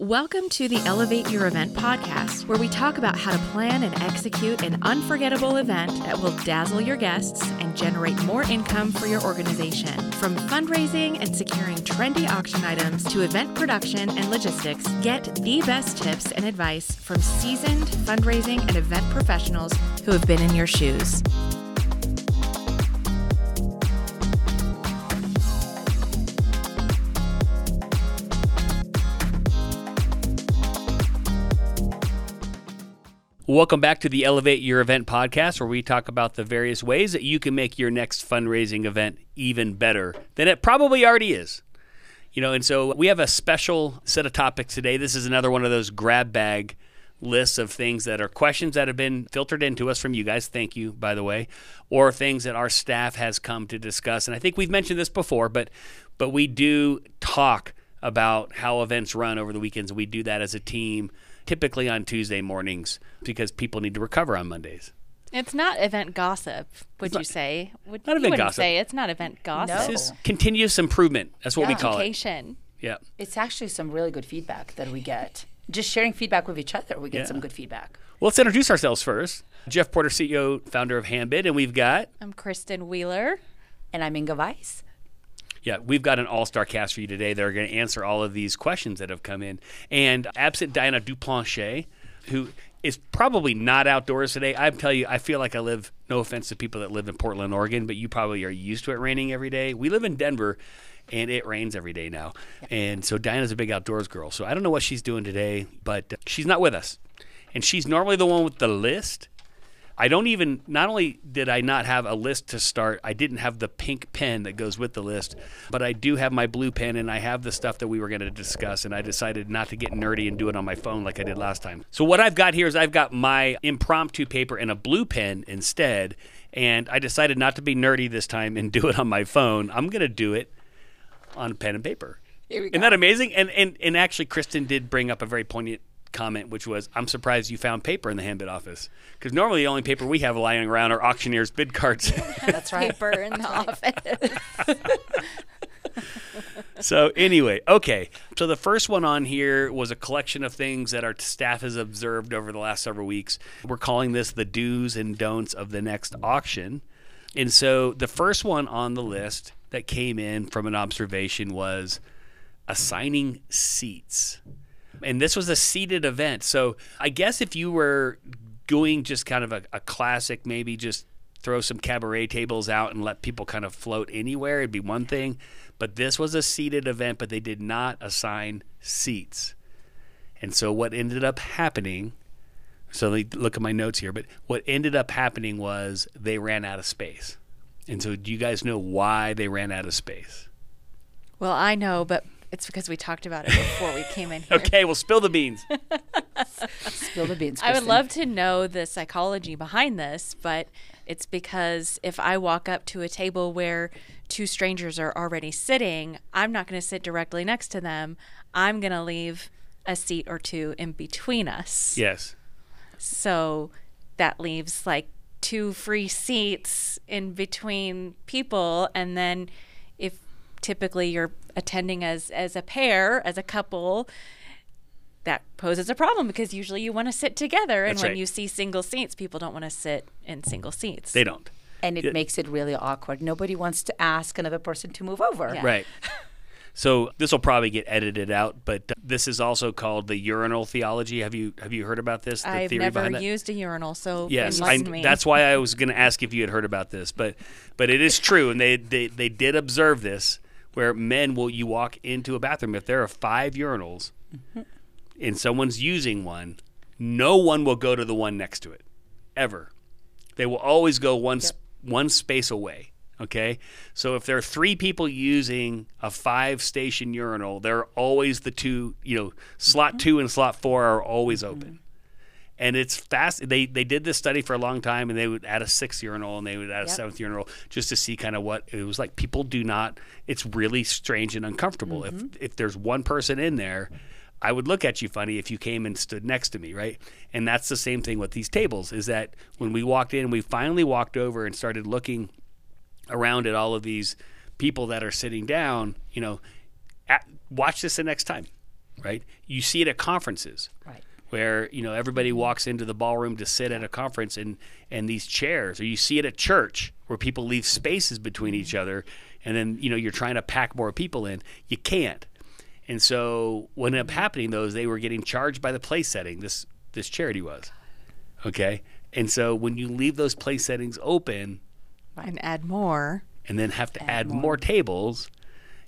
Welcome to the Elevate Your Event podcast, where we talk about how to plan and execute an unforgettable event that will dazzle your guests and generate more income for your organization. From fundraising and securing trendy auction items to event production and logistics, get the best tips and advice from seasoned fundraising and event professionals who have been in your shoes. Welcome back to the Elevate Your Event podcast, where we talk about the various ways that you can make your next fundraising event even better than it probably already is. You know, and so we have a special set of topics today. This is another one of those grab bag lists of things that are questions that have been filtered into us from you guys. Thank you, by the way, or things that our staff has come to discuss. And I think we've mentioned this before, but but we do talk about how events run over the weekends. We do that as a team typically on Tuesday mornings because people need to recover on Mondays. It's not event gossip, would you say? Would, not you event wouldn't gossip. say it's not event gossip. No. This is continuous improvement. That's what we Yeah. call it. Yeah. It's actually some really good feedback that we get. Just sharing feedback with each other, we get Yeah. some good feedback. Well, let's introduce ourselves first. Jeff Porter, CEO, founder of Handbid, and we've got I'm Kristen Wheeler. And I'm Inga Weiss. Yeah, we've got an all-star cast for you today that are going to answer all of these questions that have come in. And absent Diana Duplanche, who is probably not outdoors today, I tell you, I feel like I live. No offense to people that live in Portland, Oregon, but you probably are used to it raining every day. We live in Denver, and it rains every day now. And so Diana's a big outdoors girl. So I don't know what she's doing today, but she's not with us. And she's normally the one with the list. I don't even, not only did I not have a list to start, I didn't have the pink pen that goes with the list, but I do have my blue pen and I have the stuff that we were going to discuss. And I decided not to get nerdy and do it on my phone like I did last time. So, what I've got here is I've got my impromptu paper and a blue pen instead. And I decided not to be nerdy this time and do it on my phone. I'm going to do it on pen and paper. Here we Isn't that amazing? And, and and actually, Kristen did bring up a very poignant comment, which was, "I'm surprised you found paper in the handbid office because normally the only paper we have lying around are auctioneers' bid cards." That's right. Paper in the office. so anyway, okay. So the first one on here was a collection of things that our staff has observed over the last several weeks. We're calling this the do's and don'ts of the next auction. And so the first one on the list that came in from an observation was assigning seats. And this was a seated event. So I guess if you were doing just kind of a, a classic, maybe just throw some cabaret tables out and let people kind of float anywhere, it'd be one thing. But this was a seated event, but they did not assign seats. And so what ended up happening, so let me look at my notes here, but what ended up happening was they ran out of space. And so do you guys know why they ran out of space? well, I know, but it's because we talked about it before we came in here. Okay, well spill the beans. Spill the beans. I would love to know the psychology behind this, but it's because if I walk up to a table where two strangers are already sitting, I'm not going to sit directly next to them. I'm going to leave a seat or two in between us. yes. So that leaves like two free seats in between people and then if typically you're attending as as a pair, as a couple, that poses a problem because usually you want to sit together and That's when right. you see single seats, people don't want to sit in single seats. They don't. And it Yeah. makes it really awkward. Nobody wants to ask another person to move over. Yeah. Right. So this will probably get edited out, but uh, this is also called the urinal theology. Have you have you heard about this? The I've theory never behind that? used a urinal, so Yes, I, that's why I was going to ask if you had heard about this, but but it is true, and they, they they did observe this where men will you walk into a bathroom if there are five urinals and someone's using one, no one will go to the one next to it, ever. They will always go one s one space away. Okay, so if there are three people using a five station urinal, there are always the two, you know, slot mm-hmm. two and slot four are always mm-hmm. open and it's fast. They they did this study for a long time, and they would add a sixth urinal and they would add a Yep. seventh urinal just to see kind of what it was like. People do not. It's really strange and uncomfortable. If mm-hmm. if there's one person in there, I would look at you funny if you came and stood next to me, right? And that's the same thing with these tables. Is that when we walked in, we finally walked over and started looking around at all of these people that are sitting down. You know, at, watch this the next time right? You see it at conferences Right. Where you know everybody walks into the ballroom to sit at a conference and and these chairs or you see it at church where people leave spaces between each mm-hmm. other and then you know you're trying to pack more people in you can't and so what ended up mm-hmm. happening though is they were getting charged by the place setting this this charity was okay and so when you leave those place settings open And add more. and then have to add, more. more. tables,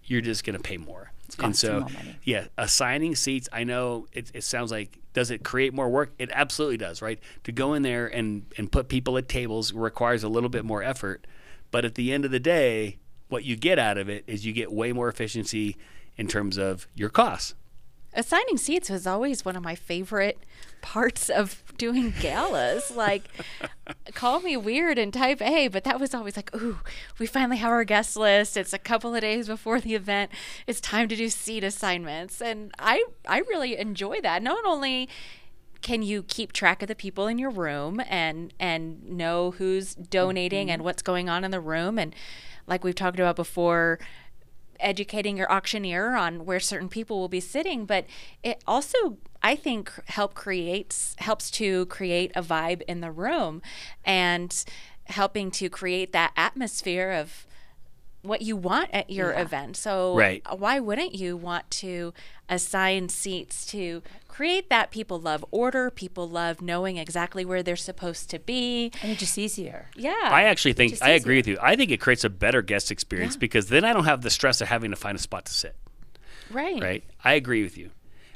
you're just going to pay more. And so, yeah, assigning seats. I know it, it sounds like does it create more work? It absolutely does, right? To go in there and and put people at tables requires a little bit more effort, but at the end of the day, what you get out of it is you get way more efficiency in terms of your costs. Assigning seats was always one of my favorite parts of doing galas. like, call me weird and type A, but that was always like, ooh, we finally have our guest list. It's a couple of days before the event. It's time to do seat assignments, and I I really enjoy that. Not only can you keep track of the people in your room and and know who's donating mm-hmm. and what's going on in the room and like we've talked about before educating your auctioneer on where certain people will be sitting but it also i think help creates helps to create a vibe in the room and helping to create that atmosphere of what you want at your event so Right. Uh, why wouldn't you want to assign seats to create that people love order people love knowing exactly where they're supposed to be And it's just easier. yeah I actually think just I agree with you. I think it creates a better guest experience because then I don't have the stress of having to find a spot to sit. right right? I agree with you.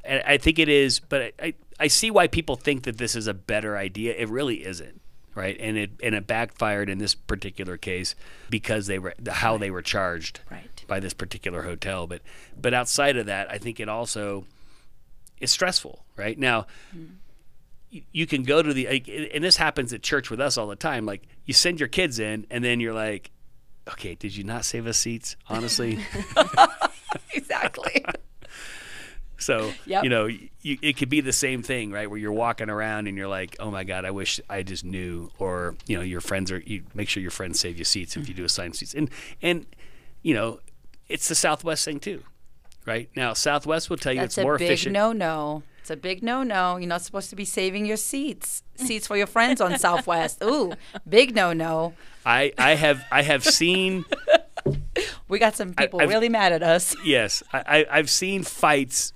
And I think it is, but I, I, I see why people think that this is a better idea. It really isn't, right? And it and it backfired in this particular case because they were how they were charged Right. by this particular hotel. But but outside of that, I think it also is stressful, right? Now mm. you- you can go to the and this happens at church with us all the time. Like you send your kids in, and then you're like, okay, did you not save us seats? Honestly, Exactly. So Yep. you know, you, it could be the same thing, right? Where you're walking around and you're like, "Oh my God, I wish I just knew." Or you know, your friends are. You make sure your friends save you seats if you do assign seats. And and you know, it's the Southwest thing too, right? Now Southwest will tell you That's it's more big efficient. no-no. It's a big no-no. You're not supposed to be saving your seats. Seats for your friends on Southwest. Ooh, big no-no. I I have I have seen We got some people I've- really mad at us. yes, I, I I've seen fights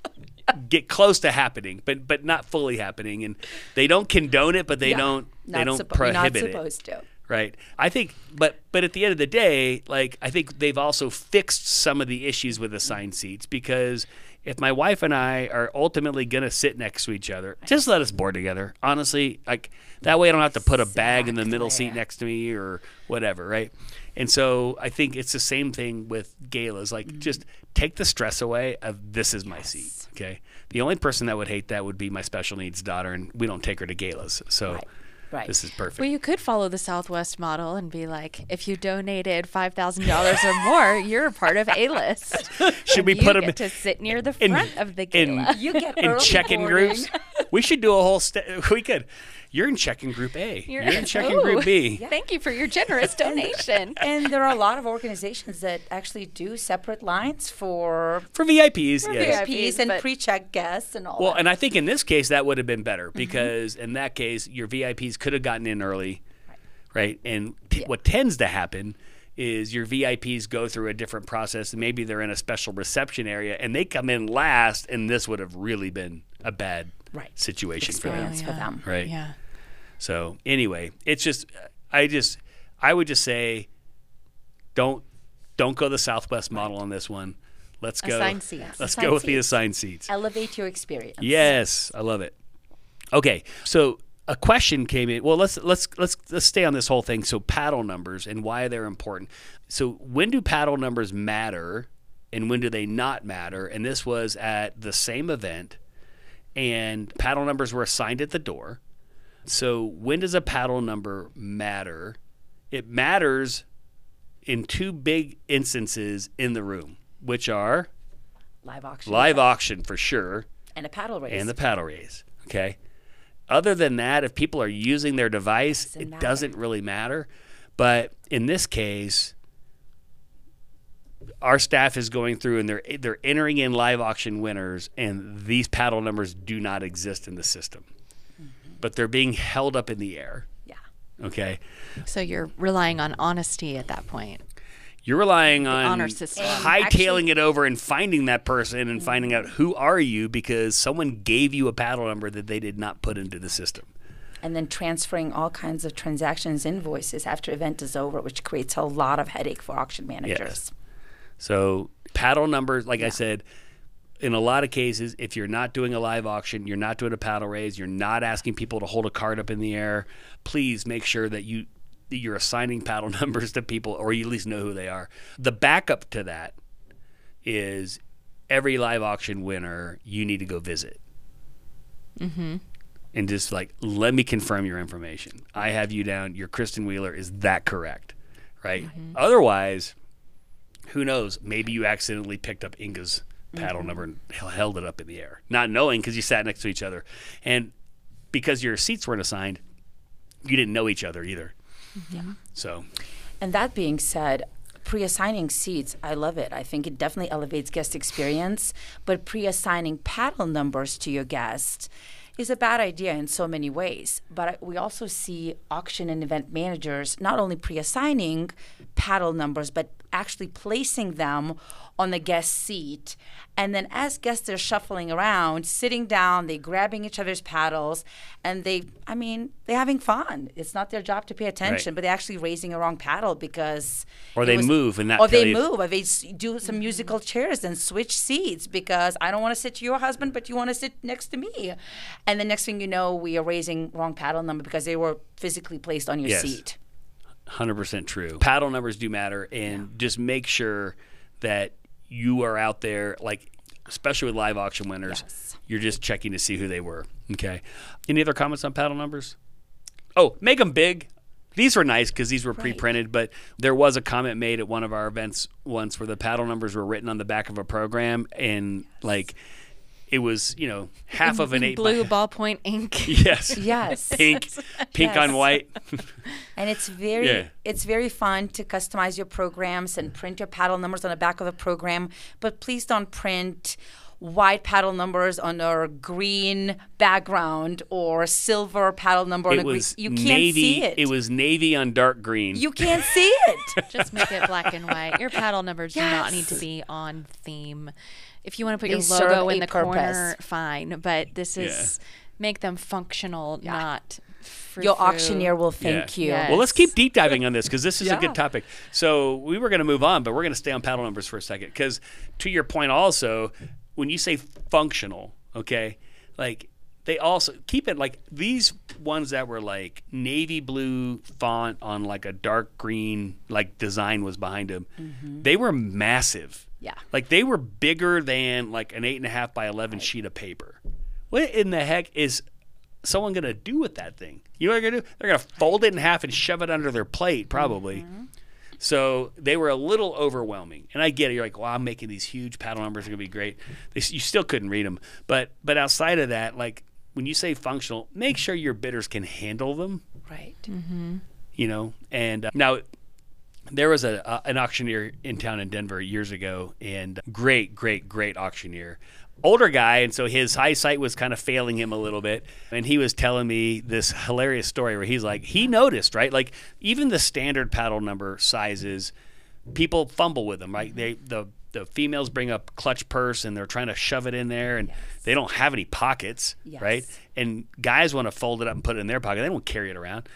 get close to happening, but but not fully happening, and they don't condone it, but they Yeah. don't they don't suppo- prohibit not it. supposed to. right i think but but at the end of the day like i think they've also fixed some of the issues with assigned seats because if my wife and i are ultimately going to sit next to each other just let us board together honestly like that way i don't have to put a bag in the middle seat next to me or whatever right and so i think it's the same thing with galas like Mm-hmm. just take the stress away of this is my seat okay the only person that would hate that would be my special needs daughter and we don't take her to galas so Right. Right. this is perfect Well, you could follow the Southwest model and be like, if you donated five thousand dollars or more, you're a part of A list. Should we put them to sit near the in- front of the in- gala? you get in early check-in boarding. groups. We should do a whole. St- we could. You're in check-in group A. You're, in check-in Ooh, group B. Thank you for your generous donation. And there are a lot of organizations that actually do separate lines for For VIPs, yes. VIPs, VIPs and pre-check guests and all. Well, that. and I think in this case that would have been better Mm-hmm. because in that case your VIPs could have gotten in early, right? And t- what tends to happen is your VIPs go through a different process maybe they're in a special reception area and they come in last and this would have really been a bad Right. situation for them. For them. Right. Yeah. So anyway, it's just I just I would just say don't don't go the Southwest model on this one. Let's go. Assigned seats. Let's Assigned go with the assigned seats. elevate your experience. Yes, I love it. Okay, so a question came in. Well, let's let's let's let's stay on this whole thing. So paddle numbers and why they're important. So when do paddle numbers matter, and when do they not matter? And this was at the same event, and paddle numbers were assigned at the door. So when does a paddle number matter? It matters in two big instances in the room, which are Live auction. live auction for sure and a paddle raise. and the paddle raise. Okay. Other than that, if people are using their device, Doesn't it doesn't really matter. But in this case, our staff is going through and they're they're entering in live auction winners, and these paddle numbers do not exist in the system, mm-hmm. but they're being held up in the air. Yeah. Okay, So you're relying on honesty at that point. you're relying on honor system. And hightailing actually- it over and finding that person and finding out mm-hmm. who are you because someone gave you a paddle number that they did not put into the system. And then transferring all kinds of transactions invoices after event is over, which creates a lot of headache for auction managers. So paddle numbers, like I said, in a lot of cases, if you're not doing a live auction, you're not doing a paddle raise, you're not asking people to hold a card up in the air, please make sure that you that you're assigning paddle numbers to people or you at least know who they are. The backup to that is every live auction winner you need to go visit. Mm-hmm. And just like, let me confirm your information. I have you down. Your Kristen Wheeler. Is that correct? Right. Mm-hmm. Otherwise, who knows? Maybe you accidentally picked up Inga's paddle mm-hmm. number and held it up in the air, not knowing because you sat next to each other, and because your seats weren't assigned, you didn't know each other either. Mm-hmm. Yeah. So And that being said, pre-assigning seats, I love it. I think it definitely elevates guest experience. But pre-assigning paddle numbers to your guests is a bad idea in so many ways. But we also see auction and event managers not only pre-assigning paddle numbers, but actually placing them on the guest seat. And then as guests are shuffling around, sitting down, They're grabbing each other's paddles, and they, I mean, they're having fun. It's not their job to pay attention, but they're actually raising a wrong paddle because. Or it they move and not Or they you- move, or they do some musical chairs and switch seats because I don't want to sit to your husband, but you want to sit next to me. And the next thing you know, we are raising wrong paddle number because they were physically placed on your Yes. seat. Hundred percent true. Paddle numbers do matter, and just make sure that you are out there, like especially with live auction winners. Yes. You're just checking to see who they were. Okay. Any other comments on paddle numbers? Oh, make them big. These were nice because these were pre-printed, but there was a comment made at one of our events once where the paddle numbers were written on the back of a program, and like it was, you know, half of an eight blue by- ballpoint ink. Yes. Yes. Pink, pink on white. And it's very Yeah. it's very fun to customize your programs and print your paddle numbers on the back of a program, but please don't print white paddle numbers on a green background or silver paddle number on it a green. was You can't navy. see it. was navy on dark green. you can't see it. Just make it black and white. Your paddle numbers do not need to be on theme. If you want to put They your logo in a the corner, fine. But this is make them functional, not Your frou-frou. auctioneer will thank Yeah. you. Yeah. Well, let's keep deep diving on this because this is a good topic. So we were going to move on, but we're going to stay on paddle numbers for a second because, to your point, also when you say functional, okay, like they also keep it like these ones that were like navy blue font on like a dark green like design was behind them. Mm-hmm. They were massive. Yeah. like they were bigger than like an eight and a half by eleven sheet of paper. What in the heck is someone going to do with that thing? You know what they're going to do? They're going to fold it in half and shove it under their plate, probably. So they were a little overwhelming, and I get it. You're like, "Well, I'm making these huge paddle numbers; are going to be great." They, you still couldn't read them, but but outside of that, like when you say functional, make sure your bidders can handle them. right. Mm-hmm. You know, and uh, now there was a, a an auctioneer in town in Denver years ago, and great, great, great auctioneer. Older guy, and so his eyesight was kind of failing him a little bit. And he was telling me this hilarious story where he's like, he noticed, right? Like even the standard paddle number sizes, people fumble with them, right? They the the females bring up clutch purse and they're trying to shove it in there, and they don't have any pockets, right? And guys want to fold it up and put it in their pocket. They don't carry it around.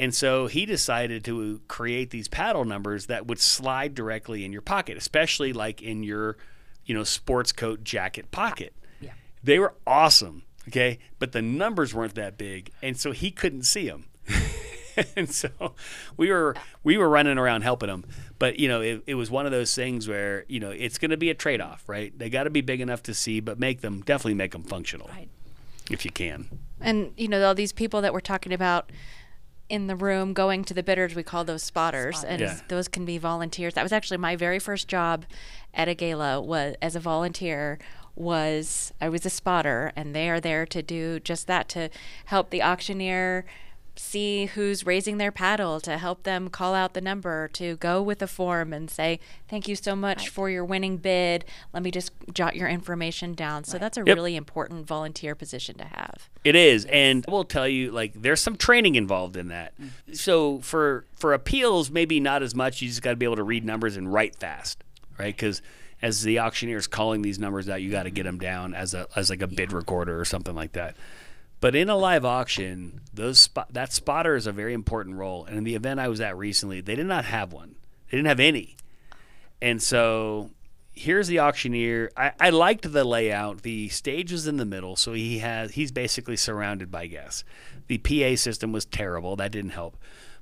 And so he decided to create these paddle numbers that would slide directly in your pocket, especially like in your, you know, sports coat jacket pocket. Yeah. They were awesome, okay? But the numbers weren't that big, and so he couldn't see them. and so we were we were running around helping him. But you know, it, it was one of those things where you know it's going to be a trade off, right? They got to be big enough to see, but make them definitely make them functional Right. if you can. And you know all these people that we're talking about in the room going to the bidders, we call those spotters, and Yeah. those can be volunteers. That was actually my very first job at a gala was as a volunteer. Was I was a spotter, and they are there to do just that to help the auctioneer see who's raising their paddle to help them call out the number, to go with a form and say, Thank you so much for your winning bid. Let me just jot your information down. So that's a Yep. really important volunteer position to have. It is, and I will tell you, like, there's some training involved in that. Mm. So for for appeals, maybe not as much. You just got to be able to read numbers and write fast, right? Because as the auctioneer is calling these numbers out, you got to get them down as a as like a bid recorder or something like that. But in a live auction, those spot that spotter is a very important role. And in the event I was at recently, they did not have one. They didn't have any. And so here's the auctioneer. I, I liked the layout. The stage was in the middle, so he has he's basically surrounded by guests. The PA system was terrible. That didn't help.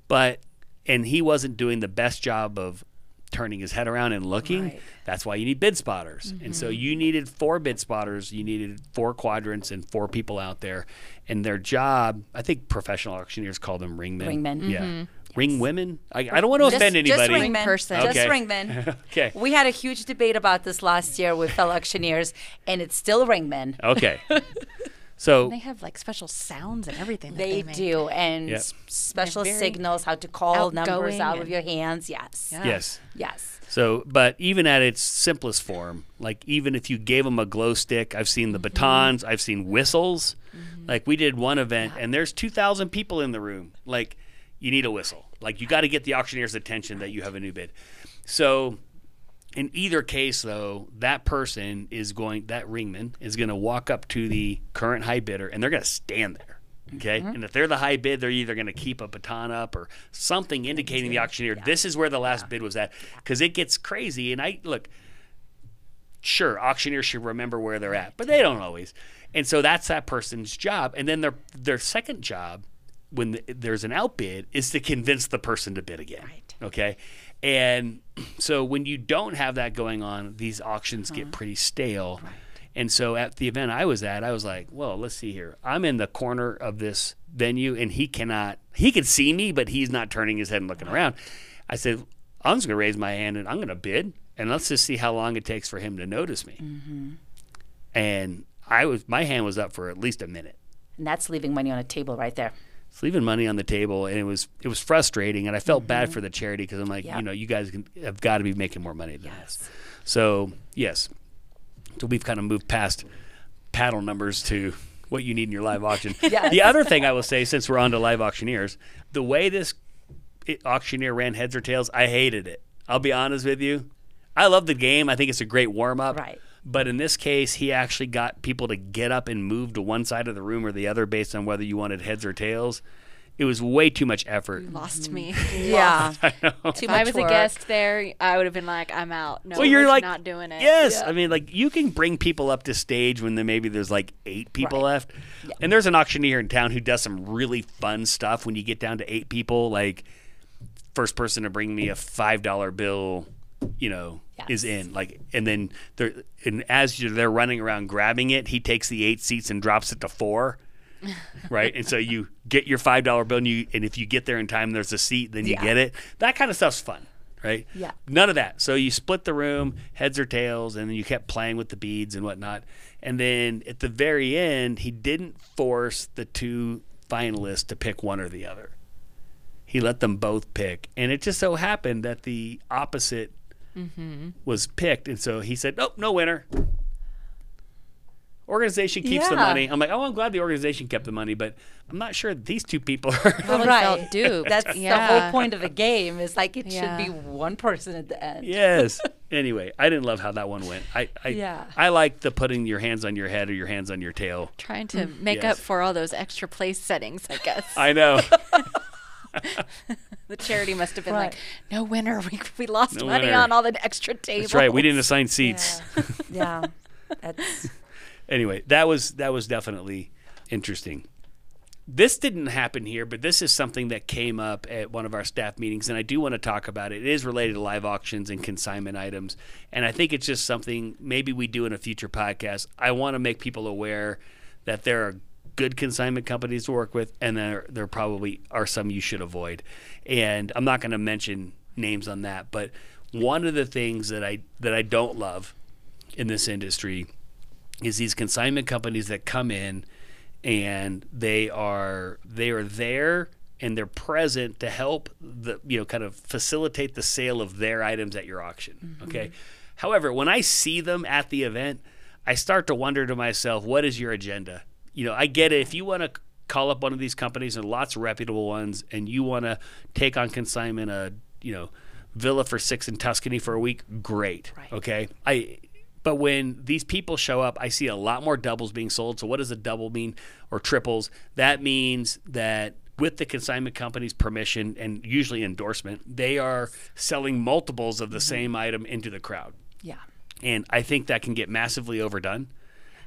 But and he wasn't doing the best job of turning his head around and looking. Right. That's why you need bid spotters. And so mm-hmm. you needed four bid spotters, you needed four quadrants and four people out there. And their job, I think professional auctioneers call them ringmen. Ringmen. Yeah. Mm-hmm. Ring women? I, I don't want to Just- offend just anybody. ringmen. person. Just Okay. ringmen. Okay. We had a huge debate about this last year with fellow auctioneers, and it's still ringmen. Okay. So They have like special sounds and everything. That They they, make. do, and Yep. special signals, how to call numbers out of your hands. Yes. Yeah. yes. Yes. So, but even at its simplest form, like even if you gave them a glow stick, I've seen the mm-hmm. batons, I've seen whistles. Mm-hmm. Like we did one event, and there's 2,000 people in the room. Like you need a whistle. Like you got to get the auctioneer's attention that you have a new bid. So, in either case, though, that person is going, that ringman is going to walk up to the current high bidder, and they're going to stand there. Okay, mm-hmm. and if they're the high bid, they're either going to keep a baton up or something indicating the auctioneer this is where the last bid was at, because it gets crazy. And I look, sure, auctioneers should remember where they're at, but they don't always. And so that's that person's job. And then their their second job, when the, there's an outbid, is to convince the person to bid again. Right. Okay. And so when you don't have that going on, these auctions get uh-huh. pretty stale. And so at the event I was at, I was like, well, let's see here. I'm in the corner of this venue and he cannot, he can see me, but he's not turning his head and looking around. I said, I'm just going to raise my hand and I'm going to bid and let's just see how long it takes for him to notice me. Mm-hmm. And I was, my hand was up for at least a minute. And that's leaving money on a table right there. It's leaving money on the table, and it was it was frustrating, and I felt bad mm-hmm. for the charity because I'm like, Yeah. you know, you guys can, have got to be making more money than this. So yes, so we've kind of moved past paddle numbers to what you need in your live auction. Yes. The other thing I will say, since we're on to live auctioneers, the way this auctioneer ran heads or tails, I hated it. I'll be honest with you. I love the game. I think it's a great warm up. Right. But in this case, he actually got people to get up and move to one side of the room or the other based on whether you wanted heads or tails. It was way too much effort. Mm-hmm. Lost me. Yeah. Too If much I was work. a guest there, I would have been like, I'm out. No, Well, you're we're like not doing it. Yes, I mean, like you can bring people up to stage when there maybe there's like eight people left, and there's an auctioneer in town who does some really fun stuff. When you get down to eight people, like first person to bring me a five dollar bill, you know, is in. Like, and then they're and as you're they're running around grabbing it, he takes the eight seats and drops it to four. right, and so you get your five dollar bill, and you and if you get there in time, there's a seat, then you Yeah. get it. That kind of stuff's fun, right? Yeah. None of that. So you split the room, heads or tails, and then you kept playing with the beads and whatnot. And then at the very end, he didn't force the two finalists to pick one or the other. He let them both pick. And it just so happened that the opposite was picked. And so he said, Nope, no winner. Organization keeps the money. I'm like, oh, I'm glad the organization kept the money, but I'm not sure these two people are. Probably felt duped. That's the whole point of a game. Is like it Yeah. should be one person at the end. yes. Anyway, I didn't love how that one went. I I, Yeah. I like the putting your hands on your head or your hands on your tail. Trying to Mm, make Yes. up for all those extra place settings, I guess. I know. the charity must have been Right. like, no winner. We, we lost No money winner. on all the extra tables. That's right. We didn't assign seats. Yeah. That's anyway, that was that was definitely interesting. This didn't happen here, but this is something that came up at one of our staff meetings, and I do want to talk about it. It is related to live auctions and consignment items, and I think it's just something maybe we do in a future podcast. I want to make people aware that there are good consignment companies to work with, and there there probably are some you should avoid. And I'm not going to mention names on that, but one of the things that I that I don't love in this industry is these consignment companies that come in and they are they are there and they're present to help the you know kind of facilitate the sale of their items at your auction. Mm-hmm. Okay. However, when I see them at the event, I start to wonder to myself, what is your agenda? You know, I get it. If you want to call up one of these companies and lots of reputable ones, and you want to take on consignment a you know villa for six in Tuscany for a week, great. Right. Okay. I but when these people show up, I see a lot more doubles being sold. So what does a double mean or triples? That means that with the consignment company's permission and usually endorsement, they are selling multiples of the mm-hmm. same item into the crowd. Yeah. And I think that can get massively overdone.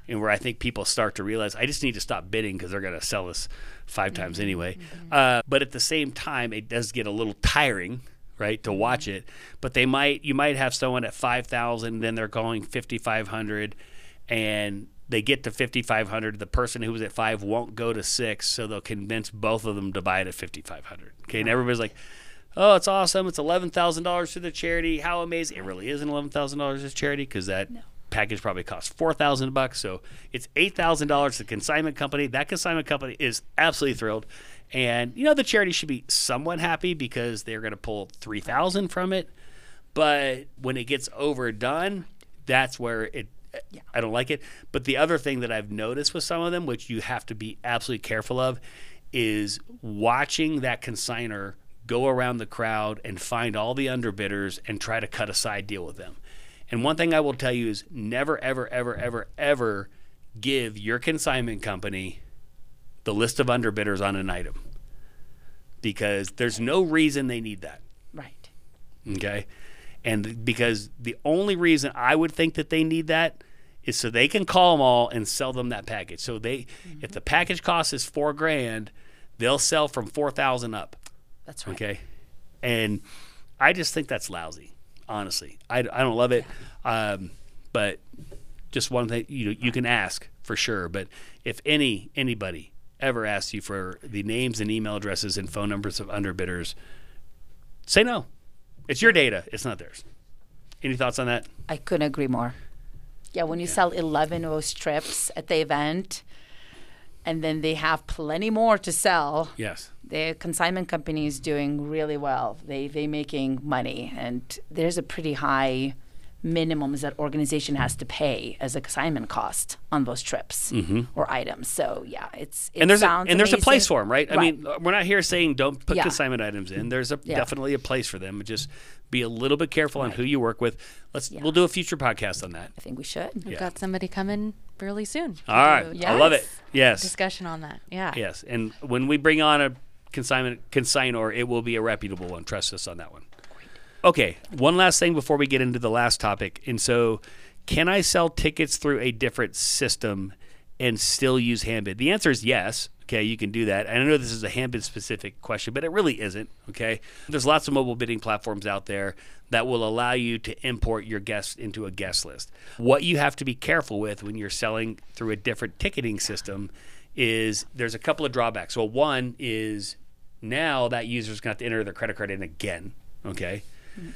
And where I think people start to realize, I just need to stop bidding because they're going to sell this 5 times mm-hmm. anyway. Mm-hmm. Uh, but at the same time, it does get a little tiring, right, to mm-hmm. watch it. But they might, you might have someone at 5,000, then they're going 5,500, and they get to 5,500. The person who was at five won't go to six, so they'll convince both of them to buy it at 5,500. Okay. And everybody's like, oh, it's awesome. It's $11,000 to the charity. How amazing. It really isn't $11,000 to charity because that package probably costs 4000 bucks. So it's $8,000 to the consignment company. That consignment company is absolutely thrilled. And, you know, the charity should be somewhat happy because they're going to pull 3000 from it. But when it gets overdone, that's where it I don't like it. But the other thing that I've noticed with some of them, which you have to be absolutely careful of, is watching that consigner go around the crowd and find all the underbidders and try to cut a side deal with them. And one thing I will tell you is never, ever, ever, ever, ever give your consignment company the list of underbidders on an item because there's no reason they need that. Right. Okay. And because the only reason I would think that they need that is so they can call them all and sell them that package. So they, if mm-hmm. the package cost is four grand, they'll sell from 4,000 up. That's right. Okay. And I just think that's lousy, honestly. I, I don't love it. Um, but just one thing, you know, you can ask for sure. But if any, anybody ever asks you for the names and email addresses and phone numbers of underbidders, say no. It's your data. It's not theirs. Any thoughts on that? I couldn't agree more. Yeah, when you sell 11 of those strips at the event, and then they have plenty more to sell, Yes. the consignment company is doing really well. They they making money, and there's a pretty high minimums that organization has to pay as a consignment cost on those trips or items. So yeah, it's it Mm-hmm. and there's a, and there's a place for them, right? I Right. mean, uh, we're not here saying don't put Yeah. consignment items in. There's a Yeah. definitely a place for them. Just be a little bit careful on who you work with. Let's we'll do a future podcast on that. I think we should. We've Yeah. got somebody coming really soon. All right, Do I love it. Yes. Yes, Discussion on that. Yeah. yes. And when we bring on a consignment consignor, it will be a reputable one. Trust us on that one. Okay, one last thing before we get into the last topic. And so, can I sell tickets through a different system and still use Handbid? The answer is yes. Okay, you can do that. And I know this is a Handbid specific question, but it really isn't. Okay, there's lots of mobile bidding platforms out there that will allow you to import your guests into a guest list. What you have to be careful with when you're selling through a different ticketing system is there's a couple of drawbacks. Well, one is now that user's going to have to enter their credit card in again. Okay.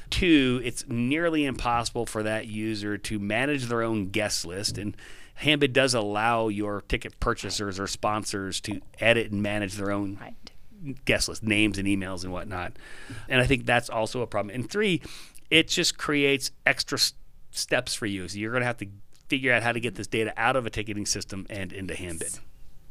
Two, it's nearly impossible for that user to manage their own guest list. And Handbid does allow your ticket purchasers or sponsors to edit and manage their own Right. guest list, names and emails and whatnot. And I think that's also a problem. And three, it just creates extra s- steps for you. So you're going to have to figure out how to get this data out of a ticketing system and into Handbid.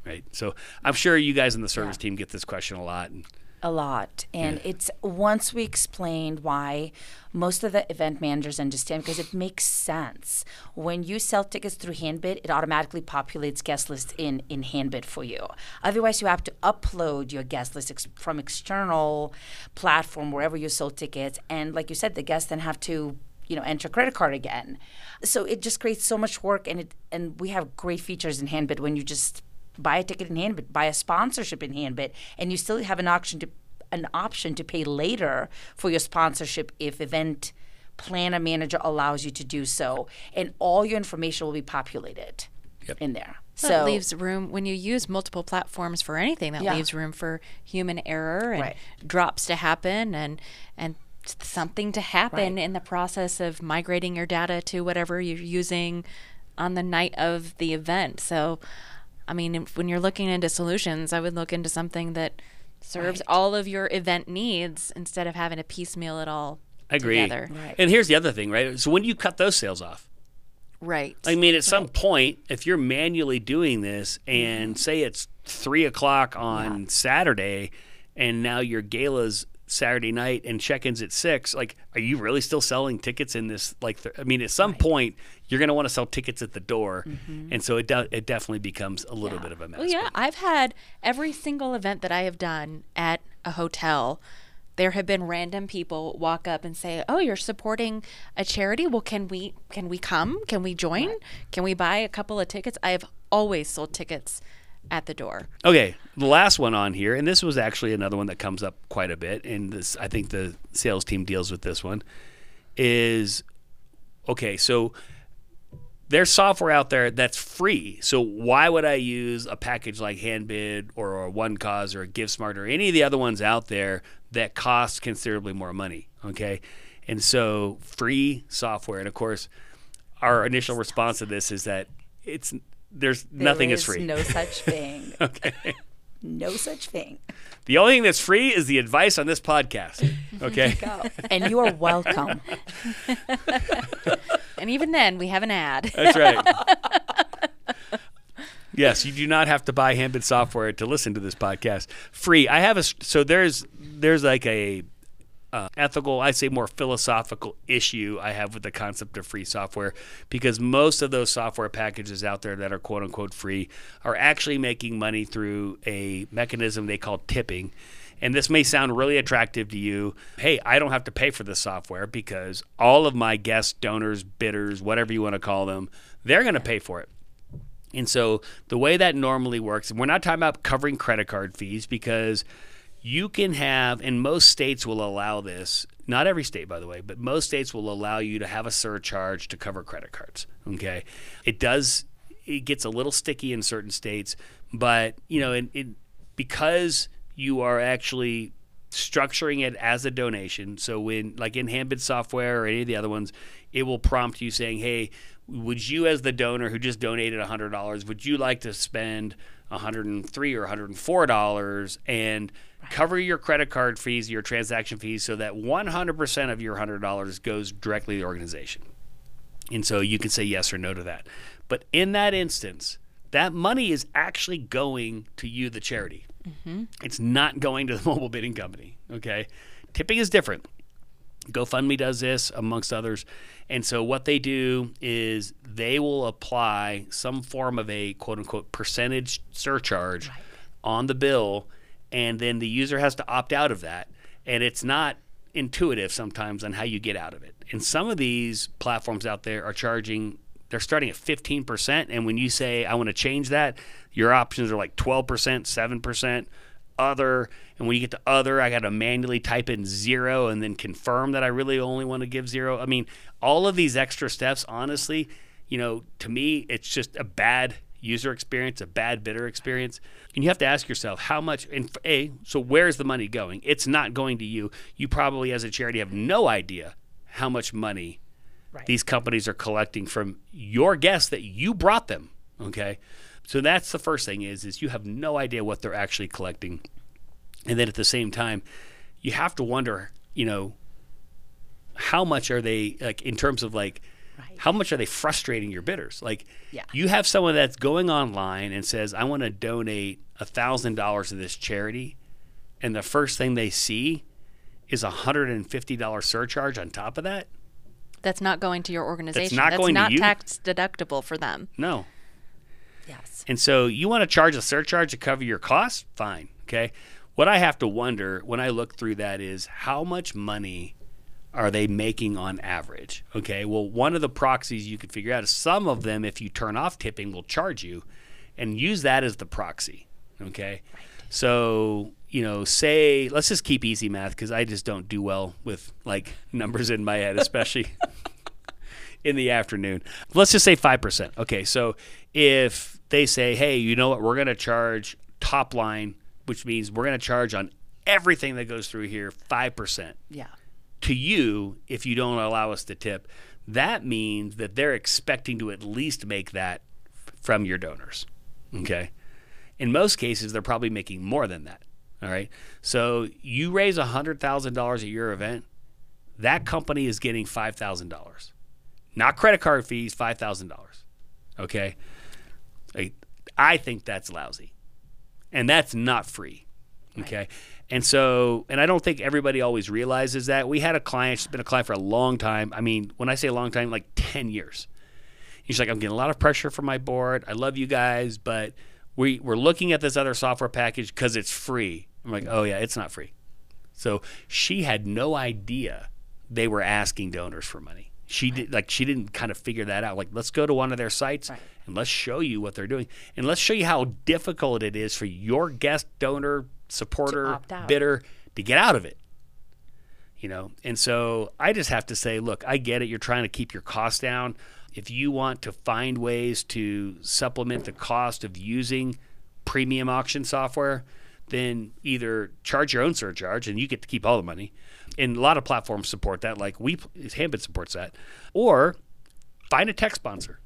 Right. So I'm sure you guys in the service team get this question a lot. And a lot. And it's once we explained why most of the event managers understand because it makes sense. When you sell tickets through handbid it automatically populates guest lists in in handbid for you. Otherwise you have to upload your guest list ex- from external platform wherever you sold tickets. And like you said the guests then have to you know enter credit card again. So it just creates so much work and it and we have great features in handbid when you just buy a ticket in handbid buy a sponsorship in handbid and you still have an option to an option to pay later for your sponsorship if event planner manager allows you to do so and all your information will be populated in there So so it leaves room when you use multiple platforms for anything. That Yeah. leaves room for human error and Right. drops to happen and and something to happen Right. in the process of migrating your data to whatever you're using on the night of the event. So, I mean, if- when you're looking into solutions, I would look into something that serves Right. all of your event needs instead of having to piecemeal it all I agree. together. Right. And here's the other thing, right? So when do you cut those sales off? Right. I mean, at some point, if you're manually doing this and mm-hmm. say it's three o'clock on Saturday and now your gala's Saturday night and check-ins at six, like, are you really still selling tickets in this? Like, th- I mean, at some point, you're going to want to sell tickets at the door, mm-hmm. and so it do- it definitely becomes a little bit of a mess. Well, yeah, I've had every single event that I have done at a hotel. There have been random people walk up and say, "Oh, you're supporting a charity. Well, can we can we come? Can we join? Can we buy a couple of tickets?" I have always sold tickets at the door. Okay, the last one on here, and this was actually another one that comes up quite a bit, and this I think the sales team deals with this one, is okay, so there's software out there that's free. So why would I use a package like Handbid or a One Cause or GiveSmart or any of the other ones out there that cost considerably more money? Okay. And so free software, and of course, our initial response to this is that it's there's nothing is free. There's no such thing. okay. no such thing. The only thing that's free is the advice on this podcast. Okay. Go. And you are welcome. And even then, we have an ad. That's right. yes, you do not have to buy Handbid software to listen to this podcast. Free. I have a so there's there's like a uh, ethical, I say more philosophical issue I have with the concept of free software because most of those software packages out there that are quote unquote free are actually making money through a mechanism they call tipping. And this may sound really attractive to you. Hey, I don't have to pay for the software because all of my guests, donors, bidders, whatever you want to call them, they're going to pay for it. And so the way that normally works, and we're not talking about covering credit card fees because you can have, and most states will allow this, not every state, by the way, but most states will allow you to have a surcharge to cover credit cards. Okay. It does, it gets a little sticky in certain states, but, you know, it, it, because you are actually structuring it as a donation. So when like in Handbid software or any of the other ones, it will prompt you saying, "Hey, would you as the donor who just donated $100, would you like to spend 103 or 104 dollars and cover your credit card fees, your transaction fees so that 100% of your $100 goes directly to the organization?" And so you can say yes or no to that. But in that instance, that money is actually going to you, the charity. Mm-hmm. It's not going to the mobile bidding company. Okay. Tipping is different. GoFundMe does this, amongst others. And so what they do is they will apply some form of a quote unquote percentage surcharge on the bill, and then the user has to opt out of that. And it's not intuitive sometimes on how you get out of it. And some of these platforms out there are charging they're starting at 15% and when you say I want to change that, your options are like 12%, 7%, other, and when you get to other, I got to manually type in 0 and then confirm that I really only want to give 0. I mean, all of these extra steps honestly, you know, to me it's just a bad user experience, a bad bidder experience. And you have to ask yourself how much and A, so where's the money going? It's not going to you. You probably as a charity have no idea how much money Right. these companies are collecting from your guests that you brought them. Okay. So that's the first thing is is you have no idea what they're actually collecting. And then at the same time, you have to wonder, you know, how much are they like in terms of like Right. how much are they frustrating your bidders? Like Yeah. you have someone that's going online and says, I want to donate a thousand dollars to this charity, and the first thing they see is a hundred and fifty dollar surcharge on top of that. That's not going to your organization. not going to not you. tax deductible for them. No. Yes. And so you want to charge a surcharge to cover your costs? Fine. Okay. What I have to wonder when I look through that is how much money are they making on average? Okay. Well, one of the proxies you could figure out is some of them, if you turn off tipping, will charge you and use that as the proxy. Okay. Right. So, you know, say, let's just keep easy math because I just don't do well with like numbers in my head, especially in the afternoon. Let's just say 5%. Okay, so if they say, hey, you know what, we're going to charge top line, which means we're going to charge on everything that goes through here 5% Yeah. to you if you don't allow us to tip, that means that they're expecting to at least make that from your donors. Okay. In most cases, they're probably making more than that. All right. So you raise $100,000 at your event, that company is getting $5,000. Not credit card fees, $5,000. Okay. I, I think that's lousy. And that's not free. Okay. And so, and I don't think everybody always realizes that. We had a client, she's been a client for a long time. I mean, when I say a long time, like 10 years. She's like, I'm getting a lot of pressure from my board. I love you guys, but we, we're looking at this other software package because it's free. I'm like, oh, yeah, it's not free. So she had no idea they were asking donors for money. She did like she didn't kind of figure that out. Like, let's go to one of their sites Right. and let's show you what they're doing, and let's show you how difficult it is for your guest donor, supporter, out. bidder to get out of it. You know, and so I just have to say, look, I get it. You're trying to keep your costs down. If you want to find ways to supplement the cost of using premium auction software, then either charge your own surcharge and you get to keep all the money. And a lot of platforms support that, like we Handbid supports that, or find a tech sponsor,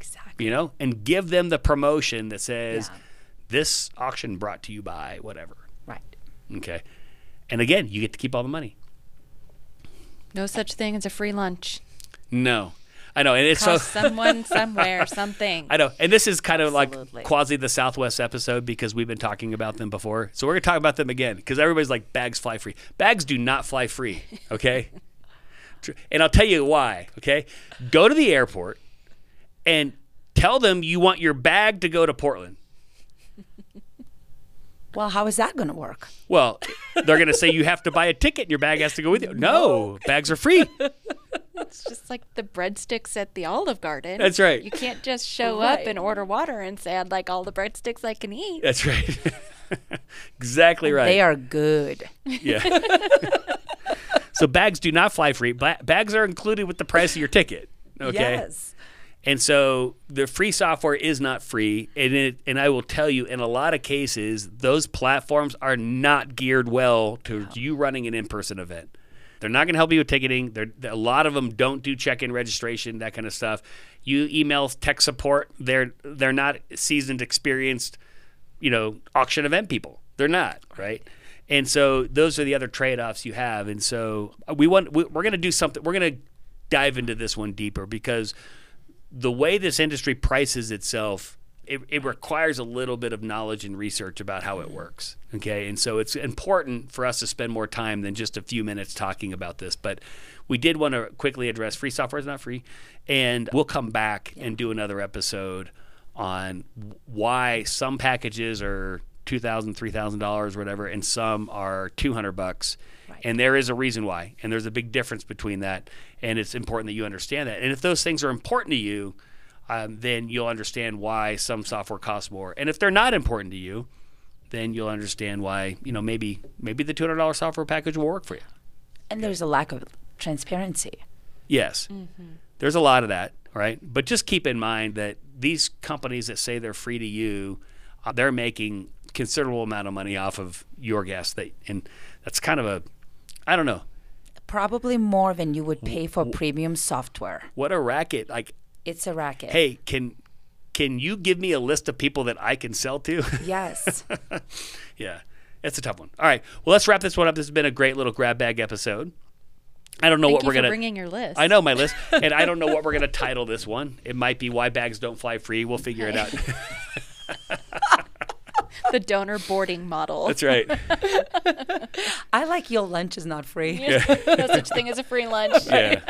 Exactly. you know, and give them the promotion that says Yeah. this auction brought to you by whatever. Right. Okay. And again, you get to keep all the money. No such thing as a free lunch. No. I know. And it's so someone somewhere something. I know. And this is kind of Absolutely. like quasi the Southwest episode because we've been talking about them before. So we're going to talk about them again because everybody's like, bags fly free. Bags do not fly free. Okay. And I'll tell you why. Okay. Go to the airport and tell them you want your bag to go to Portland. Well, how is that going to work? Well, they're going to say you have to buy a ticket and your bag has to go with you. No, bags are free. It's just like the breadsticks at the Olive Garden. That's right. You can't just show up and order water and say, I'd like all the breadsticks I can eat. That's right. exactly right. They are good. Yeah. so bags do not fly free. Ba- bags are included with the price of your ticket. Okay. Yes. And so the free software is not free, and it, and I will tell you, in a lot of cases, those platforms are not geared well to you running an in-person event. They're not going to help you with ticketing. They're, a lot of them don't do check-in registration, that kind of stuff. You email tech support. They're they're not seasoned, experienced, you know, auction event people. They're not right. And so those are the other trade-offs you have. And so uh, we want we, we're going to do something. We're going to dive into this one deeper because the way this industry prices itself, it, it requires a little bit of knowledge and research about how it mm-hmm. works. Okay. And so it's important for us to spend more time than just a few minutes talking about this. But we did want to quickly address free software is not free. And we'll come back and do another episode on why some packages are $2,000, $3,000, whatever, and some are 200 bucks. And there is a reason why. And there's a big difference between that. And it's important that you understand that. And if those things are important to you, um, then you'll understand why some software costs more. And if they're not important to you, then you'll understand why, you know, maybe maybe the $200 software package will work for you. And there's a lack of transparency. Yes. There's a lot of that, right? But just keep in mind that these companies that say they're free to you, uh, they're making considerable amount of money off of your guests. That and that's kind of a, I don't know, Probably more than you would pay for premium software. what a racket. Like, It's a racket. hey, can can you give me a list of people that I can sell to? Yes. yeah, it's a tough one. All right, well, let's wrap this one up. This has been a great little grab bag episode. I don't know Thank what we're gonna. bringing your list. I know my list, and I don't know what we're gonna title this one. It might be "Why Bags Don't Fly Free." We'll figure it out. the donor boarding model. That's right. I like your lunch is not free. no such thing as a free lunch. Yeah.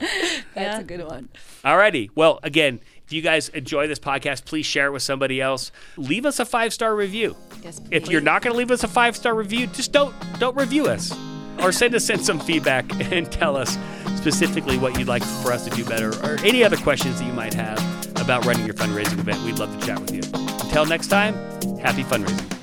That's a good one. Alrighty. Well, again, if you guys enjoy this podcast, please share it with somebody else. Leave us a five star review. Yes, If you're not going to leave us a five star review, just don't don't review us, or send us in some feedback and tell us specifically what you'd like for us to do better, or any other questions that you might have about running your fundraising event. We'd love to chat with you. Until next time, happy fundraising.